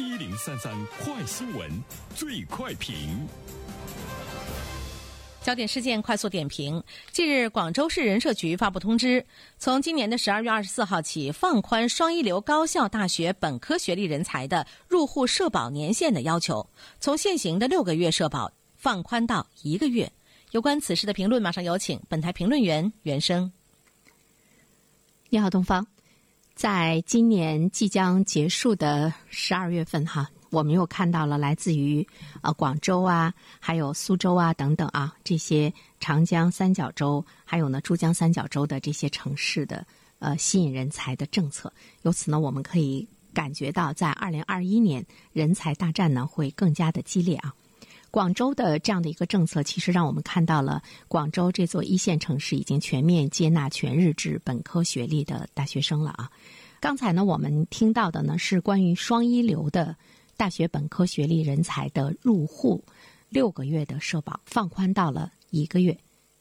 一零三三快新闻，最快评。焦点事件快速点评：近日，广州市人社局发布通知，从今年的十二月二十四号起，放宽双一流高校大学本科学历人才的入户社保年限的要求，从现行的六个月社保放宽到一个月。有关此事的评论，马上有请本台评论员袁生。你好，东方，在今年即将结束的十二月份，哈。我们又看到了来自于呃广州啊，还有苏州啊等等啊这些长江三角洲，还有呢珠江三角洲的这些城市的呃吸引人才的政策。由此呢，我们可以感觉到，在二零二一年人才大战呢会更加的激烈啊。广州的这样的一个政策，其实让我们看到了广州这座一线城市已经全面接纳全日制本科学历的大学生了啊。刚才呢，我们听到的呢是关于双一流的。大学本科学历人才的入户，六个月的社保放宽到了一个月。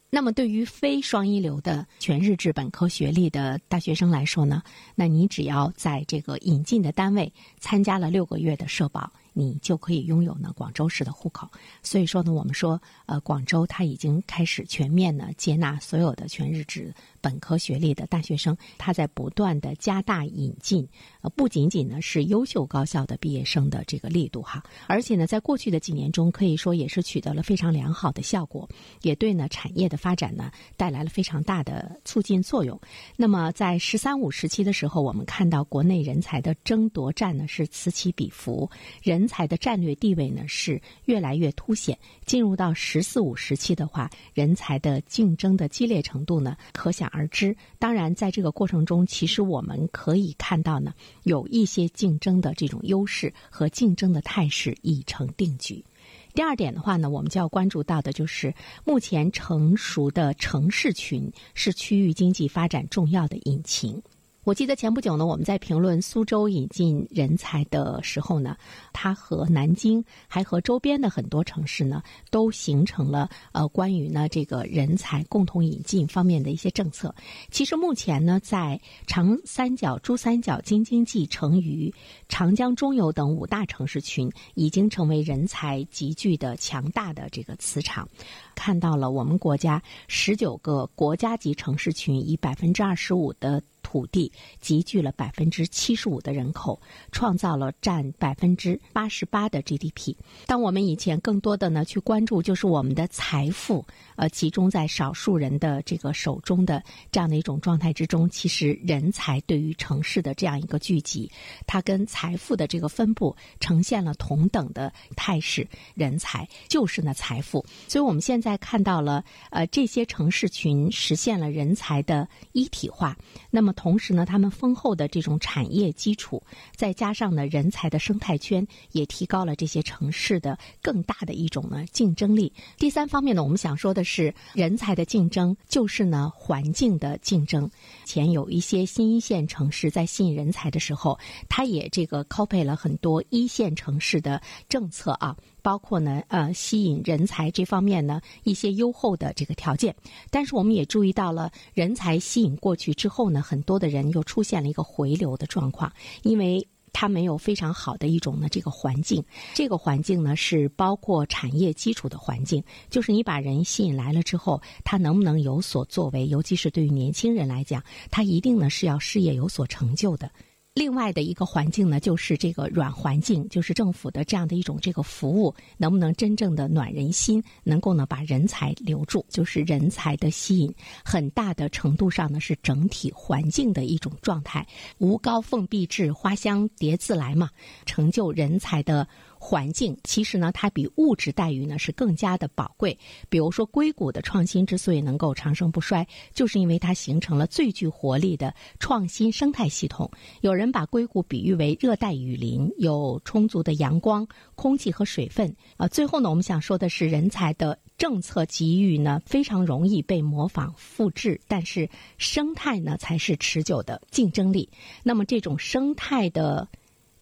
那么，对于非双一流的全日制本科学历的大学生来说呢？那你只要在这个引进的单位参加了六个月的社保。你就可以拥有呢广州市的户口，所以说呢，我们说，呃，广州它已经开始全面呢接纳所有的全日制本科学历的大学生，它在不断的加大引进，呃，不仅仅呢是优秀高校的毕业生的这个力度哈，而且呢，在过去的几年中，可以说也是取得了非常良好的效果，也对呢产业的发展呢带来了非常大的促进作用。那么在“十三五”时期的时候，我们看到国内人才的争夺战呢是此起彼伏，人。才的战略地位呢是越来越凸显。进入到“十四五”时期的话，人才的竞争的激烈程度呢可想而知。当然，在这个过程中，其实我们可以看到呢，有一些竞争的这种优势和竞争的态势已成定局。第二点的话呢，我们就要关注到的就是目前成熟的城市群是区域经济发展重要的引擎。我记得前不久呢，我们在评论苏州引进人才的时候呢，它和南京还和周边的很多城市呢，都形成了呃关于呢这个人才共同引进方面的一些政策。其实目前呢，在长三角、珠三角、京津冀、成渝、长江中游等五大城市群，已经成为人才集聚的强大的这个磁场。看到了我们国家十九个国家级城市群以百分之二十五的。土地集聚了百分之七十五的人口，创造了占百分之八十八的 GDP。当我们以前更多的呢去关注，就是我们的财富呃集中在少数人的这个手中的这样的一种状态之中，其实人才对于城市的这样一个聚集，它跟财富的这个分布呈现了同等的态势。人才就是呢财富，所以我们现在看到了呃这些城市群实现了人才的一体化，那么。同时呢，他们丰厚的这种产业基础，再加上呢人才的生态圈，也提高了这些城市的更大的一种呢竞争力。第三方面呢，我们想说的是，人才的竞争就是呢环境的竞争。前有一些新一线城市在吸引人才的时候，它也这个 copy 了很多一线城市的政策啊。包括呢，呃，吸引人才这方面呢，一些优厚的这个条件。但是我们也注意到了，人才吸引过去之后呢，很多的人又出现了一个回流的状况，因为他没有非常好的一种呢这个环境。这个环境呢是包括产业基础的环境，就是你把人吸引来了之后，他能不能有所作为？尤其是对于年轻人来讲，他一定呢是要事业有所成就的。另外的一个环境呢，就是这个软环境，就是政府的这样的一种这个服务，能不能真正的暖人心，能够呢把人才留住？就是人才的吸引，很大的程度上呢是整体环境的一种状态。无高凤必至，花香蝶自来嘛，成就人才的。环境其实呢，它比物质待遇呢是更加的宝贵。比如说，硅谷的创新之所以能够长盛不衰，就是因为它形成了最具活力的创新生态系统。有人把硅谷比喻为热带雨林，有充足的阳光、空气和水分。啊，最后呢，我们想说的是，人才的政策给予呢非常容易被模仿复制，但是生态呢才是持久的竞争力。那么这种生态的。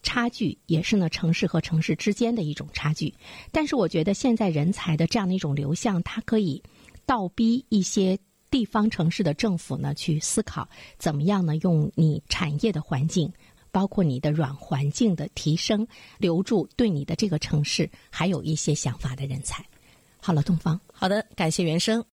差距也是呢，城市和城市之间的一种差距。但是我觉得现在人才的这样的一种流向，它可以倒逼一些地方城市的政府呢去思考，怎么样呢用你产业的环境。包括你的软环境的提升，留住对你的这个城市还有一些想法的人才。好了，东方，好的，感谢原生。